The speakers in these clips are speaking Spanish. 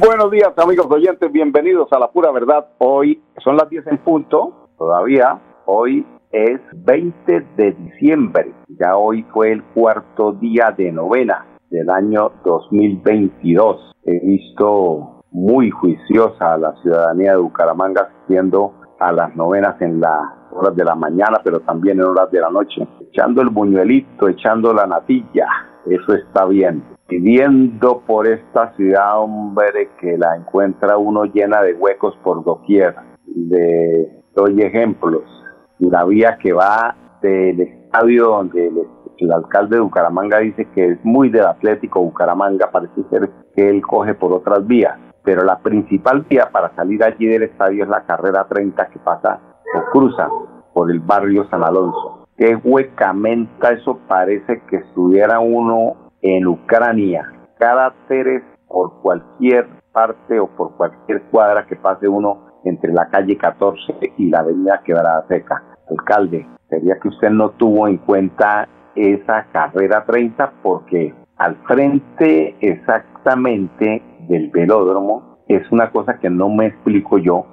Buenos días, amigos oyentes. Bienvenidos a La Pura Verdad. Hoy son las 10 en punto. Todavía, hoy es 20 de diciembre. Ya hoy fue el cuarto día de novena del año 2022. He visto muy juiciosa a la ciudadanía de Bucaramanga asistiendo a las novenas en las horas de la mañana, pero también en horas de la noche, echando el buñuelito, echando la natilla. Eso está bien viviendo por esta ciudad, hombre, que la encuentra uno llena de huecos por doquier. De, doy ejemplos. La vía que va del estadio donde el, alcalde de Bucaramanga dice que es muy del Atlético Bucaramanga, parece ser que él coge por otras vías. Pero la principal vía para salir allí del estadio es la carrera 30 que pasa o cruza por el barrio San Alonso. Qué huecamenta eso parece que estuviera uno en Ucrania, caracteres por cualquier parte o por cualquier cuadra que pase uno entre la calle 14 y la avenida Quebrada Seca. Alcalde, sería que usted no tuvo en cuenta esa carrera 30 porque al frente exactamente del velódromo es una cosa que no me explico yo,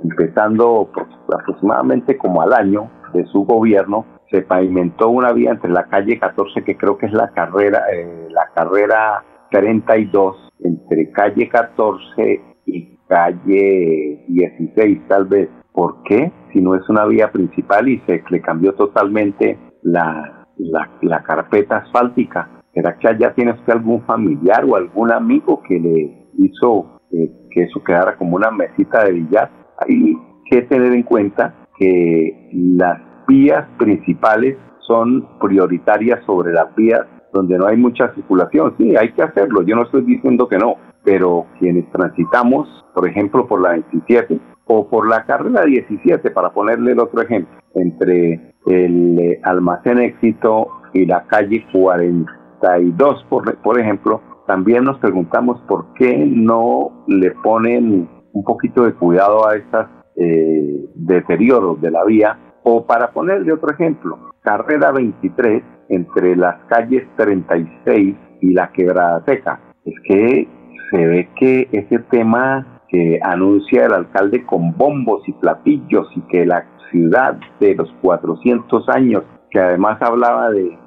empezando aproximadamente como al año de su gobierno, se pavimentó una vía entre la calle 14, que creo que es la carrera, eh, la carrera 32, entre calle 14 y calle 16 tal vez. ¿Por qué? Si no es una vía principal y se le cambió totalmente la, la, carpeta asfáltica. ¿Será que allá tiene usted algún familiar o algún amigo que le hizo eh, que eso quedara como una mesita de billar? Hay que tener en cuenta que las vías principales son prioritarias sobre las vías donde no hay mucha circulación. Sí, hay que hacerlo, yo no estoy diciendo que no, pero quienes transitamos, por ejemplo, por la 27 o por la carrera 17, para ponerle el otro ejemplo, entre el eh, almacén éxito y la calle 42, por, por ejemplo, también nos preguntamos por qué no le ponen un poquito de cuidado a estos eh, deterioros de la vía o para ponerle otro ejemplo, carrera 23 entre las calles 36 y la quebrada seca. Es que se ve que ese tema que anuncia el alcalde con bombos y platillos y que la ciudad de los 400 años, que además hablaba de,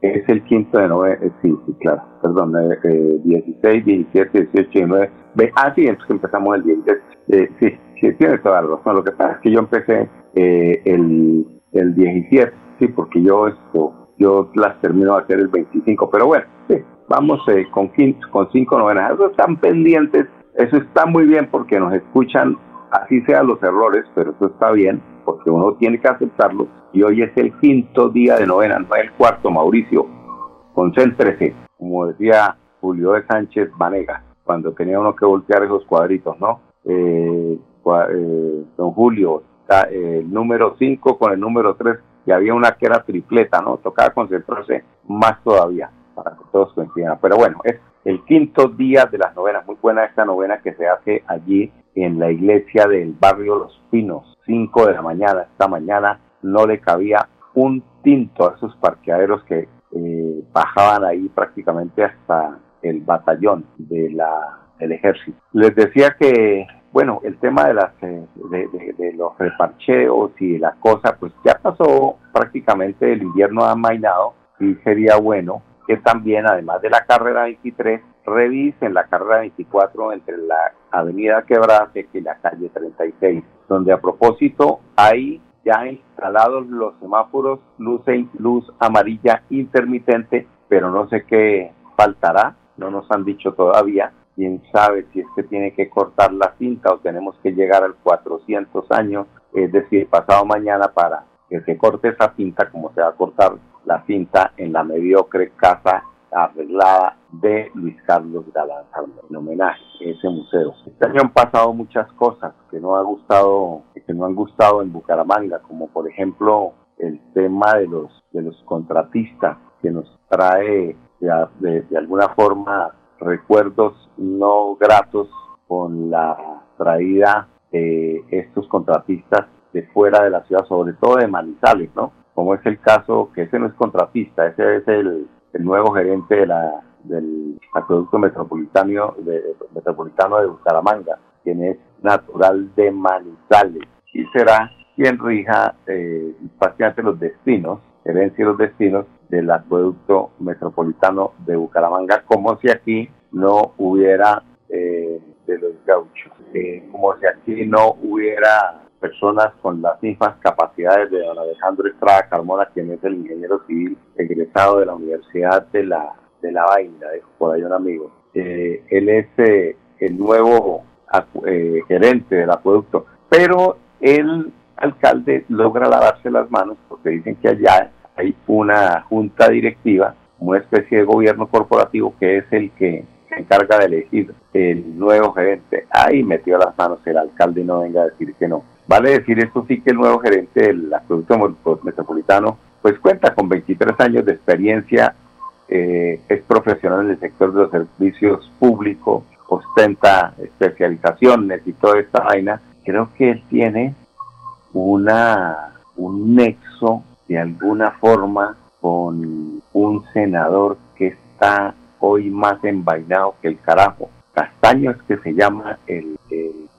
es el quinto de novena, eh, sí, sí, claro, perdón, 16, 17, 18, 19, ah, sí, entonces empezamos el 17, eh, sí, sí, tiene toda la razón, lo que pasa es que yo empecé eh, el, el 17, sí, porque yo esto, yo las termino de hacer el 25, pero bueno, sí, vamos eh, con, con cinco novenas, eso están pendientes, eso está muy bien porque nos escuchan, así sean los errores, pero eso está bien, porque uno tiene que aceptarlo, y hoy es el quinto día de novena, no el cuarto, Mauricio, concéntrese, como decía Julio de Sánchez Vanega, cuando tenía uno que voltear esos cuadritos, ¿no? Eh, eh don Julio, el número 5 con el número 3 y había una que era tripleta, ¿no? Tocaba concentrarse más todavía para que todos coincidan. Pero bueno, es el quinto día de las novenas, muy buena esta novena que se hace allí en la iglesia del barrio Los Pinos, 5 de la mañana. Esta mañana no le cabía un tinto a esos parqueaderos que eh, bajaban ahí prácticamente hasta el batallón de la, del ejército. Les decía que bueno, el tema de, las, eh, de, los reparcheos y la cosa, pues ya pasó prácticamente el invierno amainado y sería bueno que también, además de la carrera 23, revisen la carrera 24 entre la avenida Quebrada y la calle 36, donde a propósito hay ya instalados los semáforos luz, luz amarilla intermitente, pero no sé qué faltará, no nos han dicho todavía, quién sabe si es que tiene que cortar la cinta o tenemos que llegar al 400 años, es decir, pasado mañana para que se corte esa cinta como se va a cortar la cinta en la mediocre casa arreglada de Luis Carlos Galán en homenaje a ese museo. Este año han pasado muchas cosas que no ha gustado, que no han gustado en Bucaramanga, como por ejemplo el tema de los de los contratistas que nos trae de alguna forma recuerdos no gratos con la traída de estos contratistas de fuera de la ciudad, sobre todo de Manizales, ¿no? Como es el caso, que ese no es contratista, ese es el, nuevo gerente de la, del acueducto metropolitano de, metropolitano de Bucaramanga, quien es natural de Manizales, y será quien rija eh, los destinos, herencia los destinos del acueducto metropolitano de Bucaramanga, como si aquí no hubiera eh, de los gauchos, eh, como si aquí no hubiera personas con las mismas capacidades de don Alejandro Estrada Carmona, quien es el ingeniero civil egresado de la Universidad de la, de la Vaina, dijo por ahí un amigo. Eh, él es eh, el nuevo eh, gerente del acueducto, pero el alcalde logra lavarse las manos porque dicen que allá hay una junta directiva, una especie de gobierno corporativo que es el que se encarga de elegir el nuevo gerente. Ahí metió las manos el alcalde y no venga a decir que no. Vale decir esto sí que el nuevo gerente del acueducto metropolitano pues cuenta con 23 años de experiencia, eh, es profesional en el sector de los servicios públicos, ostenta especializaciones y toda esta vaina. Creo que él tiene una un nexo de alguna forma con un senador que está hoy más envainado que el carajo. Castaño que se llama el,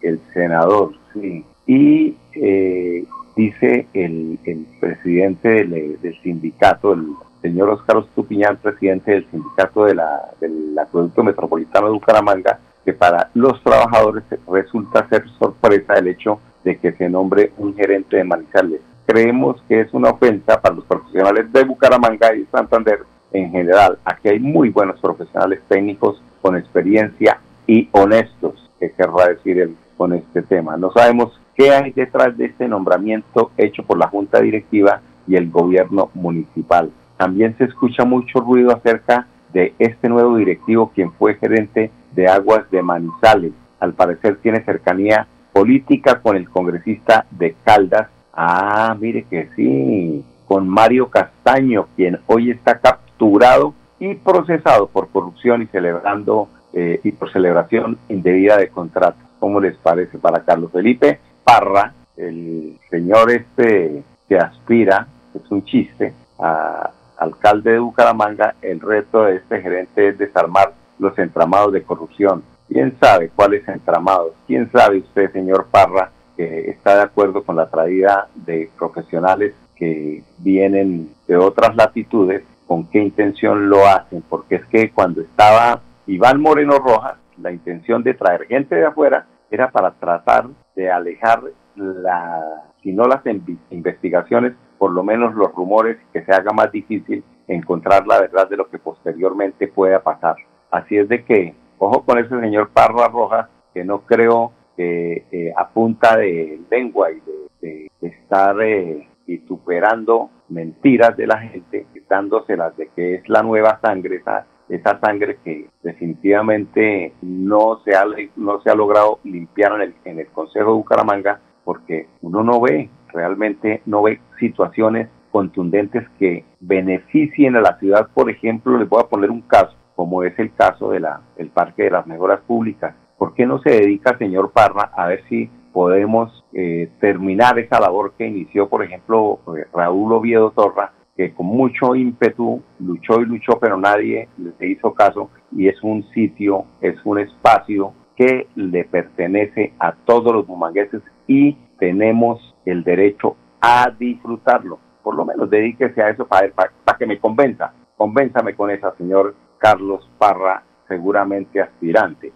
el senador, sí y eh, dice el, presidente del, sindicato, el señor Óscar Estupiñán, presidente del sindicato de la, del acueducto metropolitano de Bucaramanga, que para los trabajadores resulta ser sorpresa el hecho de que se nombre un gerente de Manizales. Creemos que es una ofensa para los profesionales de Bucaramanga y Santander en general. Aquí hay muy buenos profesionales técnicos con experiencia y honestos, que querrá decir él con este tema. No sabemos qué hay detrás de este nombramiento hecho por la Junta Directiva y el gobierno municipal. También se escucha mucho ruido acerca de este nuevo directivo, quien fue gerente de aguas de Manizales. Al parecer tiene cercanía política con el congresista de Caldas. Ah, mire que sí, con Mario Castaño, quien hoy está capturado y procesado por corrupción y celebrando eh, y por celebración indebida de contratos. ¿Cómo les parece para Carlos Felipe? Parra, el señor este que aspira, es un chiste, a alcalde de Bucaramanga, el reto de este gerente es desarmar los entramados de corrupción. ¿Quién sabe cuáles entramados? ¿Quién sabe usted, señor Parra, que está de acuerdo con la traída de profesionales que vienen de otras latitudes? ¿Con qué intención lo hacen? Porque es que cuando estaba Iván Moreno Rojas, la intención de traer gente de afuera era para tratar de alejar la, si no las investigaciones, por lo menos los rumores, que se haga más difícil encontrar la verdad de lo que posteriormente pueda pasar. Así es de que, ojo con ese señor Parra Rojas, que no creo que eh, a punta de lengua y de, estar eh, vituperando mentiras de la gente, dándoselas de que es la nueva sangre, esa esa sangre que definitivamente no se ha, no se ha logrado limpiar en el, en el Consejo de Bucaramanga porque uno no ve, realmente no ve situaciones contundentes que beneficien a la ciudad. Por ejemplo, les voy a poner un caso, como es el caso de la, el Parque de las Mejoras Públicas. ¿Por qué no se dedica, señor Parra, a ver si podemos eh, terminar esa labor que inició, por ejemplo, eh, Raúl Oviedo Torra que con mucho ímpetu luchó y luchó, pero nadie le hizo caso y es un sitio, es un espacio que le pertenece a todos los bumangueses y tenemos el derecho a disfrutarlo. Por lo menos dedíquese a eso para, para, para que me convenza. Convénzame con esa, señor Carlos Parra, seguramente aspirante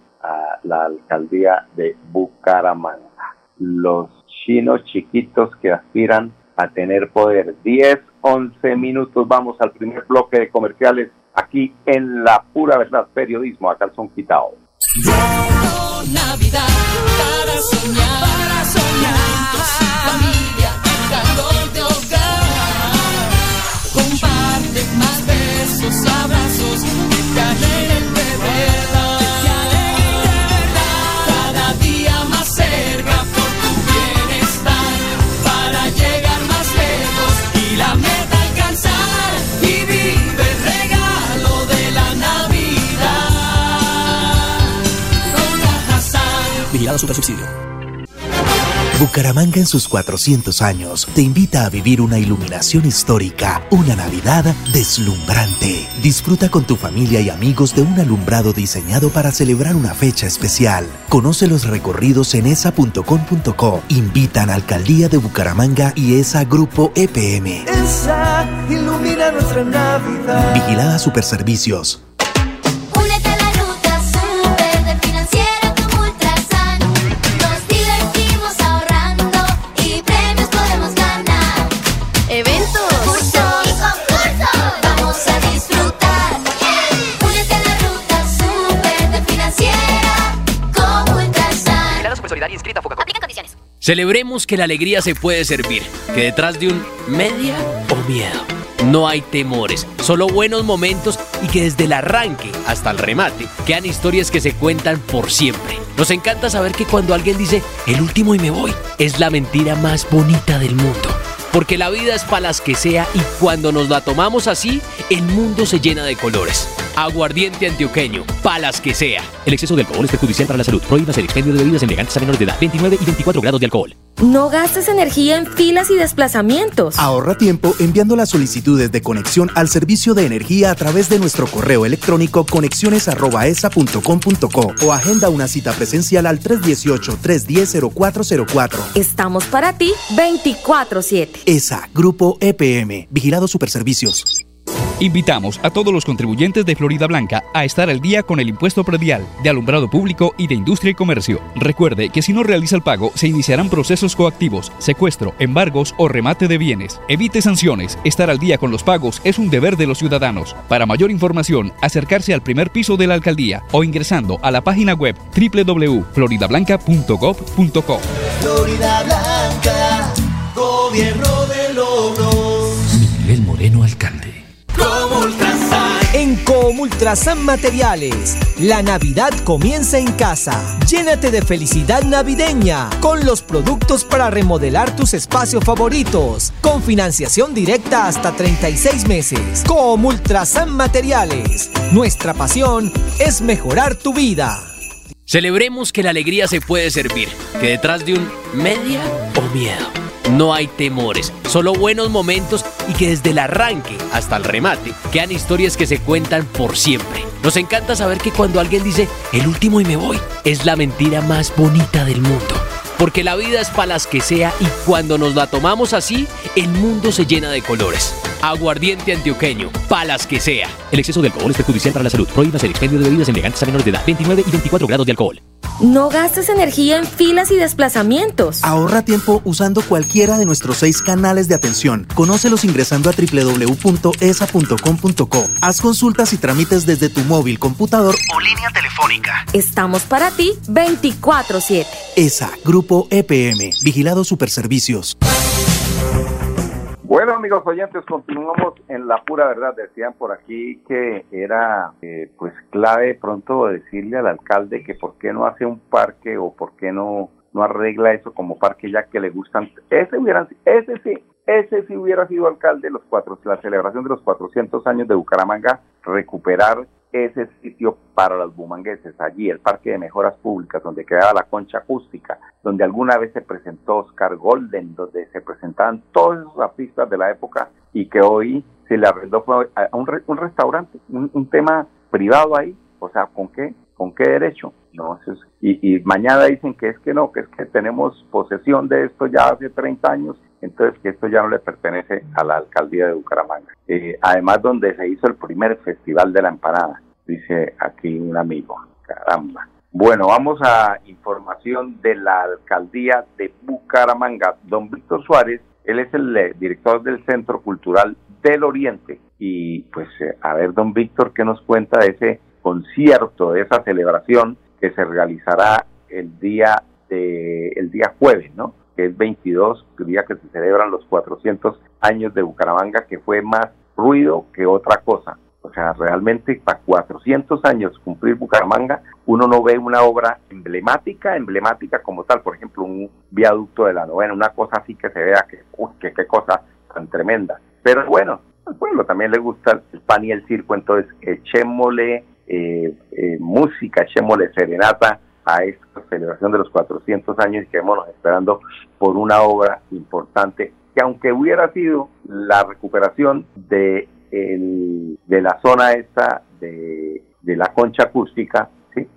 la alcaldía de Bucaramanga. Los chinos chiquitos que aspiran a tener poder. 10, 11 minutos, vamos al primer bloque de comerciales aquí en La Pura Verdad Periodismo a calzón quitado. Navidad Super Subsidio. Bucaramanga en sus 400 años te invita a vivir una iluminación histórica, una Navidad deslumbrante. Disfruta con tu familia y amigos de un alumbrado diseñado para celebrar una fecha especial. Conoce los recorridos en esa.com.co. Invitan a Alcaldía de Bucaramanga y ESA Grupo EPM. ESA ilumina nuestra Navidad. Vigilada Superservicios. Celebremos que la alegría se puede servir, que detrás de un media o miedo no hay temores, solo buenos momentos y que desde el arranque hasta el remate quedan historias que se cuentan por siempre. Nos encanta saber que cuando alguien dice el último y me voy, es la mentira más bonita del mundo. Porque la vida es para las que sea y cuando nos la tomamos así, el mundo se llena de colores. Aguardiente antioqueño, palas que sea. El exceso de alcohol es perjudicial para la salud. Prohíbas el expendio de bebidas elegantes a menores de edad. 29 y 24 grados de alcohol. No gastes energía en filas y desplazamientos. Ahorra tiempo enviando las solicitudes de conexión al servicio de energía a través de nuestro correo electrónico conexiones@esa.com.co o agenda una cita presencial al 318-310-0404. Estamos para ti 24/7. ESA, Grupo EPM, Vigilado Superservicios. Invitamos a todos los contribuyentes de Florida Blanca a estar al día con el impuesto predial de alumbrado público y de industria y comercio. Recuerde que si no realiza el pago, se iniciarán procesos coactivos, secuestro, embargos o remate de bienes. Evite sanciones. Estar al día con los pagos es un deber de los ciudadanos. Para mayor información, acercarse al primer piso de la alcaldía o ingresando a la página web www.floridablanca.gov.co. Florida Comultrasan Materiales, la Navidad comienza en casa. Llénate de felicidad navideña con los productos para remodelar tus espacios favoritos. Con financiación directa hasta 36 meses. Comultrasan Materiales. Nuestra pasión es mejorar tu vida. Celebremos que la alegría se puede servir, que detrás de un media o miedo no hay temores, solo buenos momentos y que desde el arranque hasta el remate quedan historias que se cuentan por siempre. Nos encanta saber que cuando alguien dice el último y me voy, es la mentira más bonita del mundo. Porque la vida es para las que sea y cuando nos la tomamos así, el mundo se llena de colores. Aguardiente antioqueño, palas que sea. El exceso de alcohol es perjudicial para la salud. Prohíbas el expendio de bebidas elegantes a menores de edad. 29 y 24 grados de alcohol. No gastes energía en filas y desplazamientos. Ahorra tiempo usando cualquiera de nuestros seis canales de atención. Conócelos ingresando a www.esa.com.co. Haz consultas y trámites desde tu móvil, computador o línea telefónica. Estamos para ti 24/7. ESA, Grupo EPM, Vigilado Superservicios. Amigos oyentes, continuamos en la pura verdad. Decían por aquí que era eh, pues clave pronto decirle al alcalde que por qué no hace un parque o por qué no no arregla eso como parque ya que le gustan. Ese hubiera, ese sí, ese sí hubiera sido alcalde los cuatro, la celebración de los 400 años de Bucaramanga, recuperar ese sitio para los bumangueses, allí el Parque de Mejoras Públicas, donde quedaba la concha acústica, donde alguna vez se presentó Oscar Golden, donde se presentaban todos esos artistas de la época y que hoy se le arrendó a un, un restaurante, un, tema privado ahí, o sea, ¿con qué? ¿Con qué derecho? Y, y mañana dicen que es que no, que es que tenemos posesión de esto ya hace 30 años entonces que esto ya no le pertenece a la alcaldía de Bucaramanga. Eh, además, donde se hizo el primer festival de la empanada, dice aquí un amigo, caramba. Bueno, vamos a información de la alcaldía de Bucaramanga. Don Víctor Suárez, él es el eh, director del Centro Cultural del Oriente. Y pues eh, a ver, don Víctor, ¿qué nos cuenta de ese concierto, de esa celebración que se realizará el día de el día jueves, ¿no? que es 22, el día que se celebran los 400 años de Bucaramanga, que fue más ruido que otra cosa. O sea, realmente para 400 años cumplir Bucaramanga, uno no ve una obra emblemática, emblemática como tal, por ejemplo, un viaducto de la novena, una cosa así que se vea que, uy, que qué cosa tan tremenda. Pero bueno, al pueblo también le gusta el pan y el circo, entonces echémosle música, echémosle serenata a esta celebración de los 400 años y quedémonos esperando por una obra importante que aunque hubiera sido la recuperación de, de la zona esta de, de la concha acústica, ¿sí?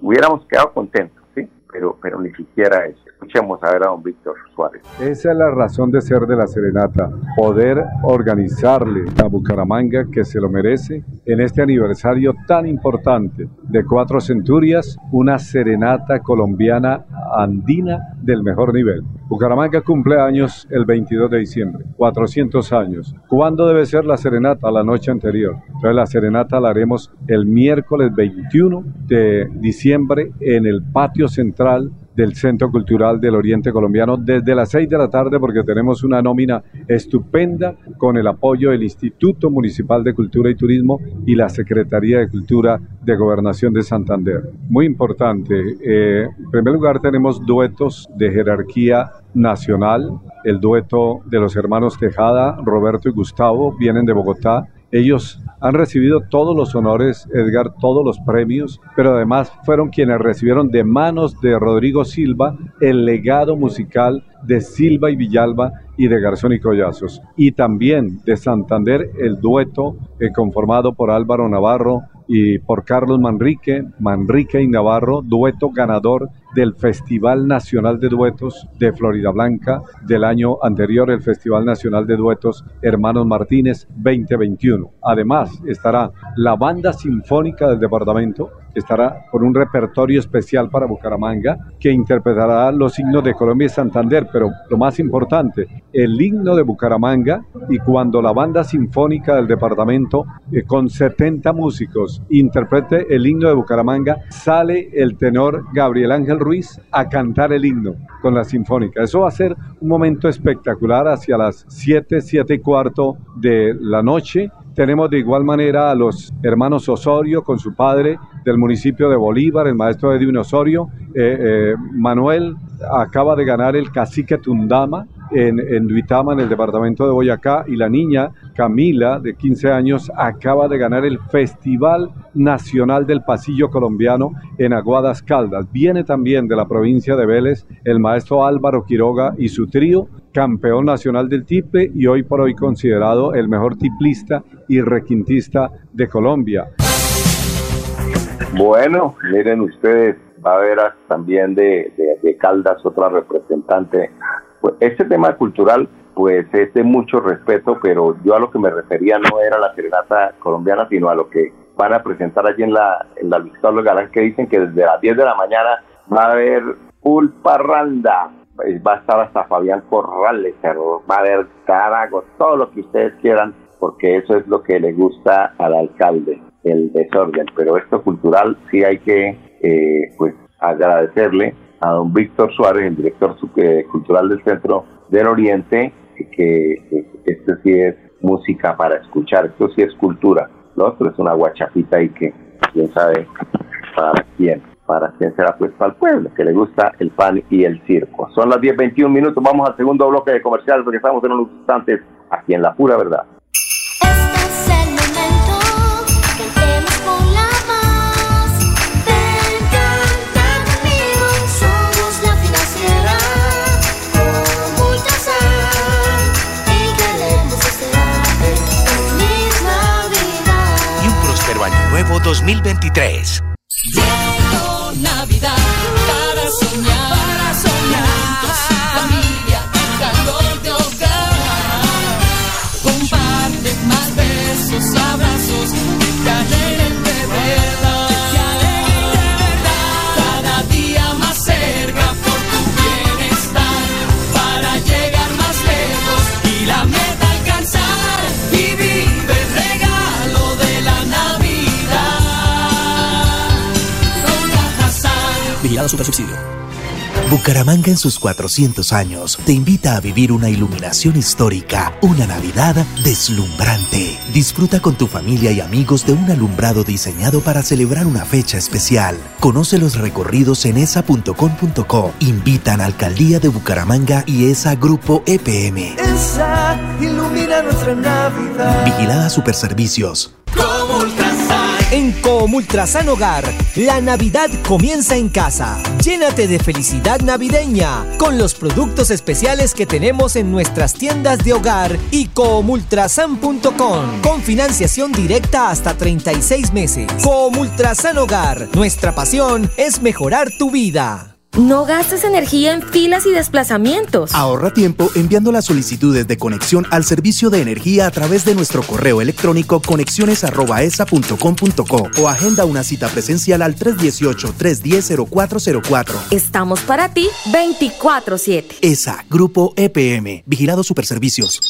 hubiéramos quedado contentos. Pero, pero ni siquiera eso. Escuchemos a ver a don Víctor Suárez. Esa es la razón de ser de la Serenata, poder organizarle a Bucaramanga, que se lo merece, en este aniversario tan importante de Cuatro Centurias, una Serenata colombiana andina del mejor nivel. Bucaramanga cumple años el 22 de diciembre, 400 años. ¿Cuándo debe ser la serenata? La noche anterior. Entonces la serenata la haremos el miércoles 21 de diciembre en el patio central del Centro Cultural del Oriente Colombiano desde las 6 de la tarde porque tenemos una nómina estupenda con el apoyo del Instituto Municipal de Cultura y Turismo y la Secretaría de Cultura de Gobernación de Santander. Muy importante, eh, en primer lugar tenemos duetos de jerarquía nacional, el dueto de los hermanos Tejada, Roberto y Gustavo, vienen de Bogotá, ellos han recibido todos los honores, Edgar, todos los premios, pero además fueron quienes recibieron de manos de Rodrigo Silva el legado musical de Silva y Villalba y de Garzón y Collazos. Y también de Santander el dueto eh, conformado por Álvaro Navarro, y por Carlos Manrique, Manrique y Navarro, dueto ganador del Festival Nacional de Duetos de Florida Blanca del año anterior, el Festival Nacional de Duetos Hermanos Martínez 2021. Además, estará la Banda Sinfónica del Departamento, estará con un repertorio especial para Bucaramanga que interpretará los himnos de Colombia y Santander, pero lo más importante, el himno de Bucaramanga y cuando la Banda Sinfónica del Departamento eh, con 70 músicos interprete el himno de Bucaramanga, sale el tenor Gabriel Ángel Ruiz a cantar el himno con la Sinfónica. Eso va a ser un momento espectacular hacia las 7, 7 y cuarto de la noche tenemos de igual manera a los hermanos Osorio con su padre del municipio de Bolívar, el maestro Edwin Osorio. Eh, eh, Manuel acaba de ganar el cacique Tundama en, en Duitama, en el departamento de Boyacá, y la niña Camila, de 15 años, acaba de ganar el Festival Nacional del Pasillo Colombiano en Aguadas Caldas. Viene también de la provincia de Vélez el maestro Álvaro Quiroga y su trío campeón nacional del tiple y hoy por hoy considerado el mejor tiplista y requintista de Colombia. Bueno, miren ustedes, va a haber también de, de, Caldas otra representante. Pues este tema cultural pues es de mucho respeto, pero yo a lo que me refería no era la serenata colombiana, sino a lo que van a presentar allí en la, en la Galán, que dicen que desde las 10 de la mañana va a haber Parranda eh, va a estar hasta Fabián Corrales, va a haber carago, todo lo que ustedes quieran, porque eso es lo que le gusta al alcalde, el desorden. Pero esto cultural sí hay que eh, pues agradecerle a don Víctor Suárez, el director eh, cultural del Centro del Oriente, que esto sí es música para escuchar, esto sí es cultura. Lo otro es una guachapita y que quién sabe para quién para quien será pues para el pueblo, que le gusta el pan y el circo. Son las 10.21 minutos, vamos al segundo bloque de comercial porque estamos en unos instantes aquí en La Pura Verdad. Nuevo 2023. Vigilado Supersubsidio. Bucaramanga en sus 400 años te invita a vivir una iluminación histórica, una Navidad deslumbrante. Disfruta con tu familia y amigos de un alumbrado diseñado para celebrar una fecha especial. Conoce los recorridos en esa.com.co. Invitan a Alcaldía de Bucaramanga y ESA Grupo EPM. Esa ilumina nuestra Navidad. Vigilada Superservicios. En Comultrasan Hogar, la Navidad comienza en casa. Llénate de felicidad navideña con los productos especiales que tenemos en nuestras tiendas de hogar y comultrasan.com con financiación directa hasta 36 meses. Comultrasan Hogar, nuestra pasión es mejorar tu vida. No gastes energía en filas y desplazamientos. Ahorra tiempo enviando las solicitudes de conexión al servicio de energía a través de nuestro correo electrónico conexiones@esa.com.co o agenda una cita presencial al 318-310-0404. Estamos para ti 24/7. ESA, Grupo EPM, Vigilado Superservicios.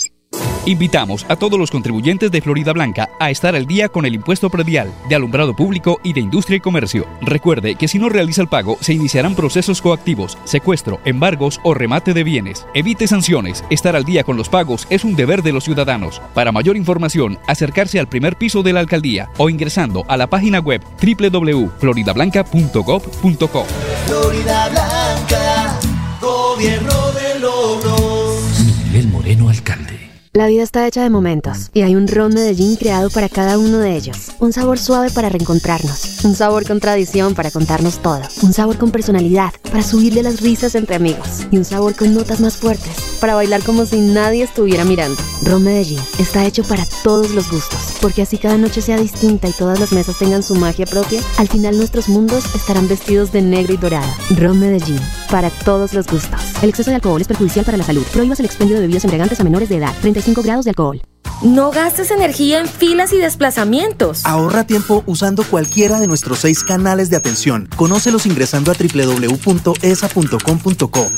Invitamos a todos los contribuyentes de Florida Blanca a estar al día con el impuesto predial de alumbrado público y de industria y comercio. Recuerde que si no realiza el pago, se iniciarán procesos coactivos, secuestro, embargos o remate de bienes. Evite sanciones. Estar al día con los pagos es un deber de los ciudadanos. Para mayor información, acercarse al primer piso de la alcaldía o ingresando a la página web www.floridablanca.gov.co. Florida Blanca, gobierno de logros. Miguel Moreno, alcalde. La vida está hecha de momentos y hay un ron Medellín creado para cada uno de ellos. Un sabor suave para reencontrarnos, un sabor con tradición para contarnos todo, un sabor con personalidad para subirle las risas entre amigos y un sabor con notas más fuertes para bailar como si nadie estuviera mirando. Ron Medellín está hecho para todos los gustos, porque así cada noche sea distinta y todas las mesas tengan su magia propia, al final nuestros mundos estarán vestidos de negro y dorado. Ron Medellín, para todos los gustos. El exceso de alcohol es perjudicial para la salud. Prohíbas el expendio de bebidas embriagantes a menores de edad. 35 grados de alcohol. No gastes energía en filas y desplazamientos. Ahorra tiempo usando cualquiera de nuestros seis canales de atención. Conócelos ingresando a www.esa.com.co.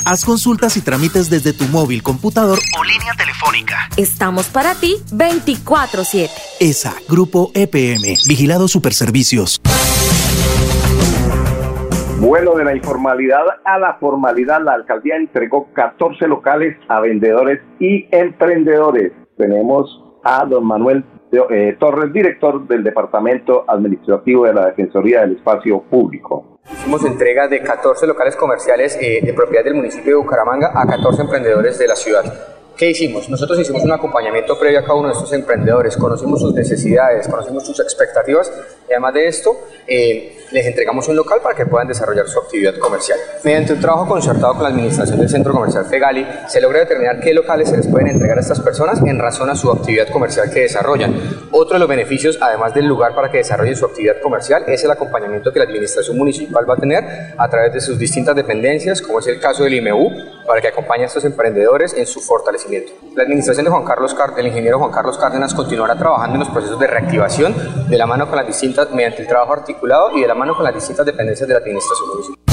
Haz consultas y trámites desde tu móvil, computador o línea telefónica. Estamos para ti 24/7. ESA, Grupo EPM, Vigilado Superservicios. Vuelo de la informalidad a la formalidad. La alcaldía entregó 14 locales a vendedores y emprendedores. Tenemos a don Manuel eh, Torres, director del Departamento Administrativo de la Defensoría del Espacio Público. Hicimos entrega de 14 locales comerciales eh, de propiedad del municipio de Bucaramanga a 14 emprendedores de la ciudad. ¿Qué hicimos? Nosotros hicimos un acompañamiento previo a cada uno de estos emprendedores, conocimos sus necesidades, conocimos sus expectativas y además de esto eh, les entregamos un local para que puedan desarrollar su actividad comercial. Mediante un trabajo concertado con la administración del centro comercial Fegali, se logra determinar qué locales se les pueden entregar a estas personas en razón a su actividad comercial que desarrollan. Otro de los beneficios, además del lugar para que desarrollen su actividad comercial, es el acompañamiento que la administración municipal va a tener a través de sus distintas dependencias, como es el caso del IMU, para que acompañe a estos emprendedores en su fortalecimiento. La administración de Juan Carlos el ingeniero Juan Carlos Cárdenas continuará trabajando en los procesos de reactivación de la mano con las distintas, mediante el trabajo articulado y de la mano con las distintas dependencias de la administración municipal.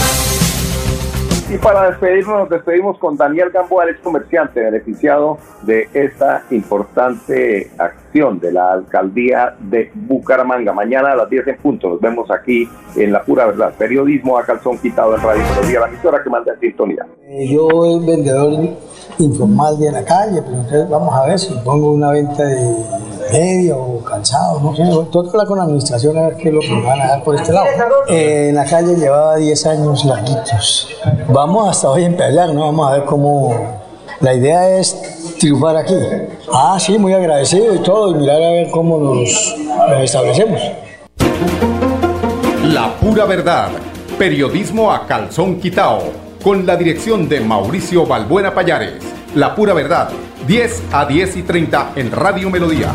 Y para despedirnos, nos despedimos con Daniel Gamboa, ex comerciante beneficiado de esta importante acción de la alcaldía de Bucaramanga. Mañana a las 10 en punto nos vemos aquí en La Pura Verdad. Periodismo a calzón quitado en Radio Melodía, la emisora que manda en sintonía. Eh, Yo soy vendedor informal de la calle, pero entonces vamos a ver si pongo una venta de medio o calzado, no sé. Que hablar con la administración a ver qué es lo que van a dar por este lado. Eh, en la calle llevaba 10 años larguitos. Vamos hasta hoy a empezar, ¿no? Vamos a ver cómo... La idea es triunfar aquí. Ah, sí, muy agradecido y todo, y mirar a ver cómo nos establecemos. La pura verdad. Periodismo a calzón quitao. Con la dirección de Mauricio Balbuena Payares. La pura verdad. 10 a 10 y 30 en Radio Melodía.